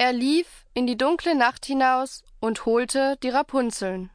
Er lief in die dunkle Nacht hinaus und holte die Rapunzeln.